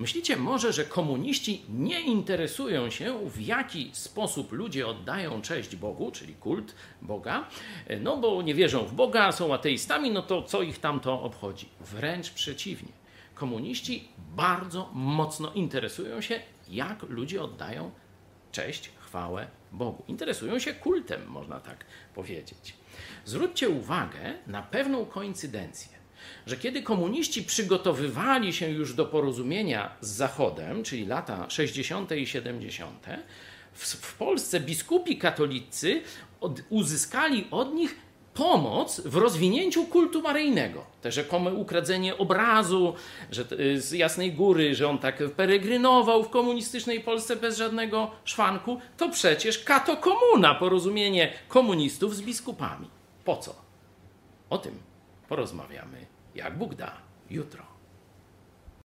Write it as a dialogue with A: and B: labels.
A: Myślicie może, że komuniści nie interesują się, w jaki sposób ludzie oddają cześć Bogu, czyli kult Boga, no bo nie wierzą w Boga, są ateistami, no to co ich tam to obchodzi? Wręcz przeciwnie. Komuniści bardzo mocno interesują się, jak ludzie oddają cześć, chwałę Bogu. Interesują się kultem, można tak powiedzieć. Zwróćcie uwagę na pewną koincydencję że kiedy komuniści przygotowywali się już do porozumienia z Zachodem, czyli lata 60. i 70., w, w Polsce biskupi katolicy od, uzyskali od nich pomoc w rozwinięciu kultu maryjnego. Te rzekome ukradzenie obrazu że, z Jasnej Góry, że on tak peregrynował w komunistycznej Polsce bez żadnego szwanku, to przecież kato komuna, porozumienie komunistów z biskupami. Po co? O tym porozmawiamy, jak Bóg da, jutro.